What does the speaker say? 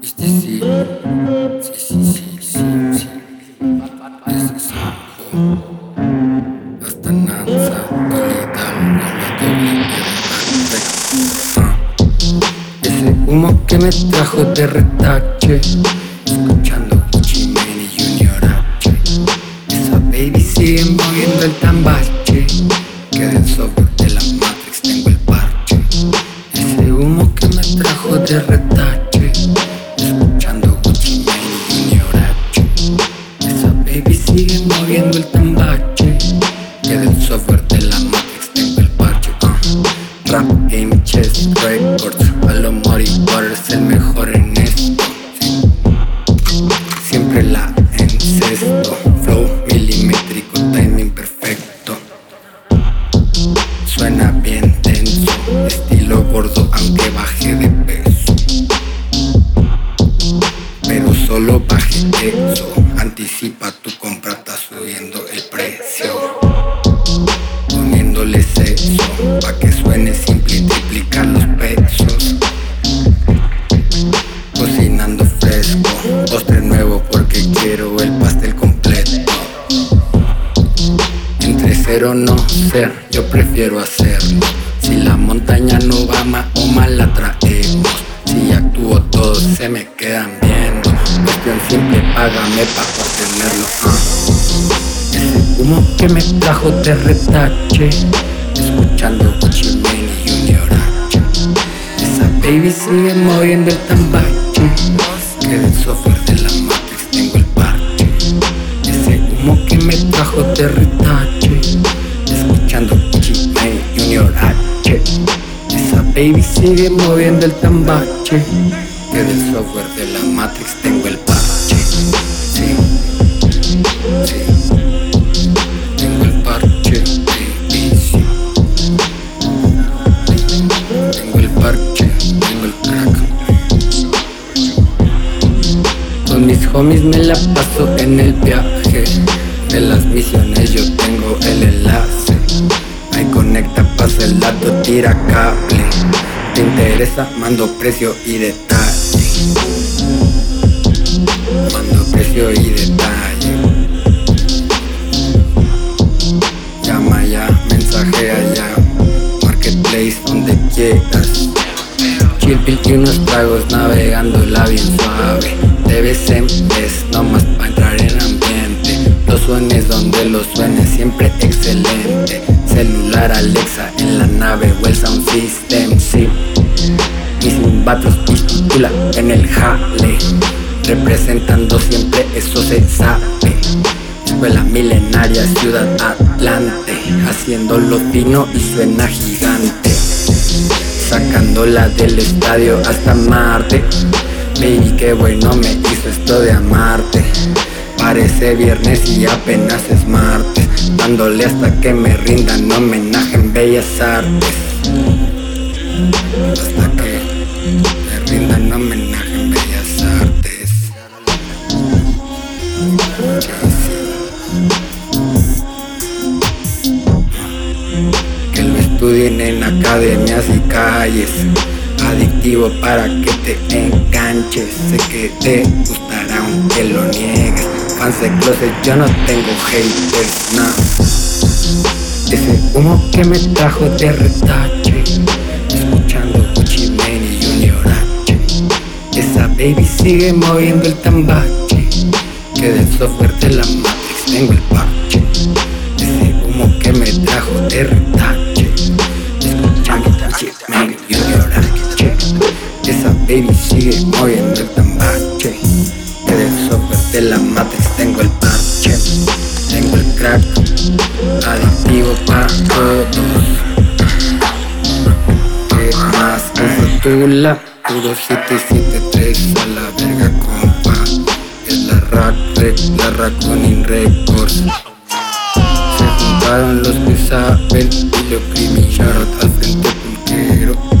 Viste, sí, sí, sí, sí, sí, sí. Es exacto. Hasta Nanza, Ese humo que me trajo de retache, escuchando y Junior H. Esa baby sigue moviendo el tambache, que del de retache, escuchando Gucci y H. Esa baby sigue moviendo el tambache, que del software de la Matrix tengo el parche. uh. Rap Game Chess Records, a lo Mori Waters, el mejor en esto. Siempre la encesto, flow baje eso, anticipa tu compra, está subiendo el precio. Poniéndole sexo, pa' que suene simple y triplicar los pesos. Cocinando fresco, postre nuevo porque quiero el pastel completo. Entre cero no ser, yo prefiero hacerlo. Si la montaña no va más o mal la traemos. Si actúo todos se me quedan viendo. Cuestión simple, págame para obtenerlo. ah. Ese humo que me trajo de retache, escuchando Gucci Mane y Junior H. Esa baby sigue moviendo el tambache, que del software de la Matrix tengo el parche. Ese humo que me trajo de retache Escuchando Mane Junior H Esa baby sigue moviendo el tambache Que del software de la Matrix tengo el parche. Sí, sí. Tengo el parche, baby, Tengo el parche, tengo el crack. Con mis homies me la paso en el viaje. De las misiones yo tengo el enlace. Ahí conecta, pasa el dato, tira cable Mando precio y detalle. Mando precio y detalle. Llama ya, mensajea ya. Marketplace donde quieras. Chill pill y unos tragos navegándola bien suave. Debes en vez, nomás pa' entrar en ambiente. Los suenes donde los suene siempre excelente. Celular Alexa en la nave o el sound system, sí vatos pistola en el jale Representando siempre eso se sabe. Escuela milenaria, ciudad Atlante Haciéndolo fino y suena gigante. Sacándola del estadio hasta Marte. Baby, qué bueno me hizo esto de amarte. Parece viernes y apenas es martes. Dándole hasta que me rindan homenaje en bellas artes academias y calles. Adictivo para que te enganches. Sé que te gustará aunque lo niegues. Fans de closet yo no tengo haters, no. Ese humo que me trajo de retache. Escuchando Gucci Mane y Junior H. Esa baby sigue moviendo el tambache. Que del software de la Matrix tengo el parche. Ese humo que me trajo de retache baby sigue moviendo el tambache Que del software de la Matrix tengo el parche. Tengo el crack Adictivo para todos. ¿Qué más? Un fotula Puro 773 a la verga compa. Es la rack, la Raccoon Records. Se juntaron los que saben y lo criminaron al frente pulquero